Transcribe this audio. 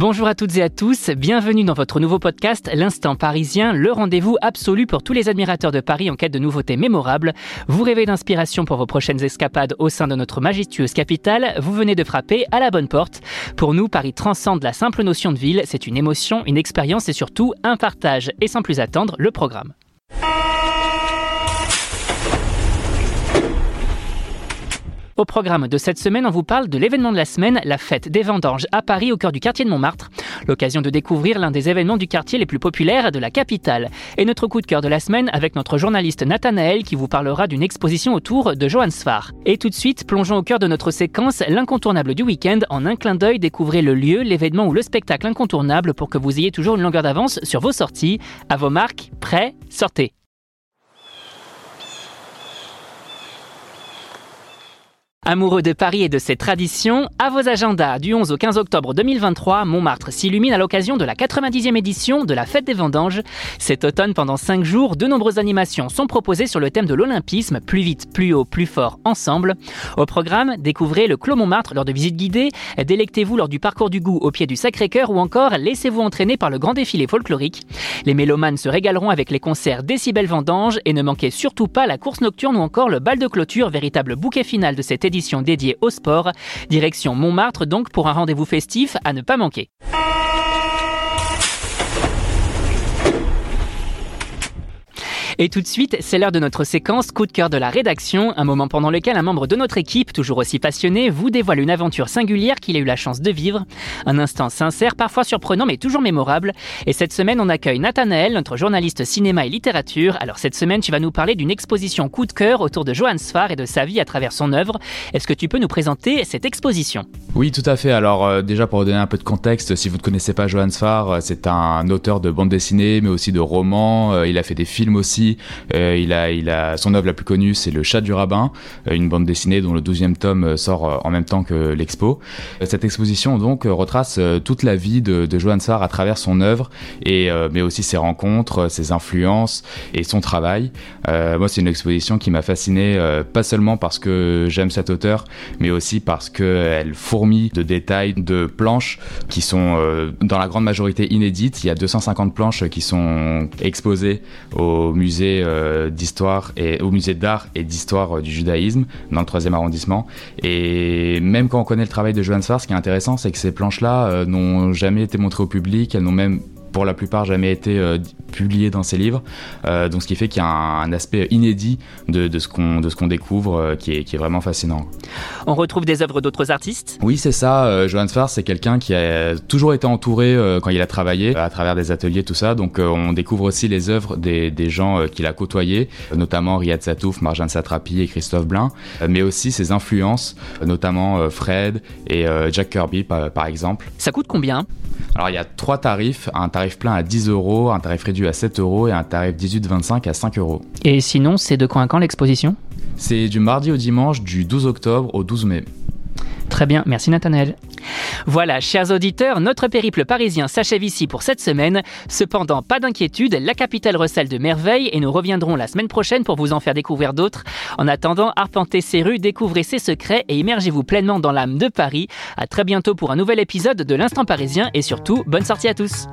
Bonjour à toutes et à tous, bienvenue dans votre nouveau podcast L'Instant Parisien, le rendez-vous absolu pour tous les admirateurs de Paris en quête de nouveautés mémorables. Vous rêvez d'inspiration pour vos prochaines escapades au sein de notre majestueuse capitale, vous venez de frapper à la bonne porte. Pour nous, Paris transcende la simple notion de ville, c'est une émotion, une expérience et surtout un partage. Et sans plus attendre, le programme. Au programme de cette semaine, on vous parle de l'événement de la semaine, la fête des vendanges à Paris au cœur du quartier de Montmartre. L'occasion de découvrir l'un des événements du quartier les plus populaires de la capitale. Et notre coup de cœur de la semaine avec notre journaliste Nathanaël qui vous parlera d'une exposition autour de Johann Sfar. Et tout de suite, plongeons au cœur de notre séquence l'incontournable du week-end. En un clin d'œil, découvrez le lieu, l'événement ou le spectacle incontournable pour que vous ayez toujours une longueur d'avance sur vos sorties. À vos marques, prêts, sortez. Amoureux de Paris et de ses traditions, à vos agendas du 11 au 15 octobre 2023, Montmartre s'illumine à l'occasion de la 90e édition de la Fête des Vendanges. Cet automne, pendant 5 jours, de nombreuses animations sont proposées sur le thème de l'Olympisme, plus vite, plus haut, plus fort, ensemble. Au programme, découvrez le Clos Montmartre lors de visites guidées, délectez-vous lors du parcours du goût au pied du Sacré-Cœur ou encore laissez-vous entraîner par le grand défilé folklorique. Les mélomanes se régaleront avec les concerts Décibel Vendanges et ne manquez surtout pas la course nocturne ou encore le bal de clôture, véritable bouquet final de cette édition dédiée au sport. Direction Montmartre donc pour un rendez-vous festif à ne pas manquer. Et tout de suite, c'est l'heure de notre séquence coup de cœur de la rédaction, un moment pendant lequel un membre de notre équipe, toujours aussi passionné, vous dévoile une aventure singulière qu'il a eu la chance de vivre. Un instant sincère, parfois surprenant, mais toujours mémorable. Et cette semaine, on accueille Nathanaël, notre journaliste cinéma et littérature. Alors cette semaine, tu vas nous parler d'une exposition coup de cœur autour de Johann Sfar et de sa vie à travers son œuvre. Est-ce que tu peux nous présenter cette exposition? Oui, tout à fait. Alors euh, déjà pour donner un peu de contexte, si vous ne connaissez pas Johann Sfar, euh, c'est un auteur de bande dessinée, mais aussi de romans. Euh, il a fait des films aussi. Euh, il, a, son œuvre la plus connue, c'est Le Chat du Rabbin, euh, une bande dessinée dont le 12e tome euh, sort en même temps que l'expo. Cette exposition donc retrace toute la vie de, de Johann Sarr à travers son œuvre, et, mais aussi ses rencontres, ses influences et son travail. moi, c'est une exposition qui m'a fasciné, pas seulement parce que j'aime cet auteur, mais aussi parce qu'elle fourmille de détails, de planches qui sont dans la grande majorité inédites. Il y a 250 planches qui sont exposées au musée euh, d'histoire et au musée d'art et d'histoire euh, du judaïsme dans le 3 arrondissement. Et même quand on connaît le travail de Johann Sfar, ce qui est intéressant, c'est que ces planches-là euh, n'ont jamais été montrées au public, elles n'ont même pour la plupart jamais été euh, publié dans ses livres. Euh, donc ce qui fait qu'il y a un, aspect inédit de, de ce qu'on découvre euh, qui, est, qui, est, vraiment fascinant. On retrouve des œuvres d'autres artistes? Oui, c'est ça. Johannes Farr, c'est quelqu'un qui a toujours été entouré quand il a travaillé à travers des ateliers, tout ça. Donc on découvre aussi les œuvres des, des gens qu'il a côtoyés, notamment Riyad Satouf, Marjane Satrapi et Christophe Blain, mais aussi ses influences, notamment Fred et Jack Kirby par, par exemple. Ça coûte combien? Alors il y a trois tarifs, un tarif plein à 10 euros, un tarif réduit à 7 euros et un tarif 18-25 à 5 euros. Et sinon, c'est de quand à quand l'exposition? C'est du mardi au dimanche, du 12 octobre au 12 mai. Très bien, merci Nathanaël. Voilà, chers auditeurs, notre périple parisien s'achève ici pour cette semaine. Cependant, pas d'inquiétude, la capitale recèle de merveilles et nous reviendrons la semaine prochaine pour vous en faire découvrir d'autres. En attendant, arpentez ses rues, découvrez ses secrets et immergez-vous pleinement dans l'âme de Paris. À très bientôt pour un nouvel épisode de l'Instant parisien et surtout, bonne sortie à tous.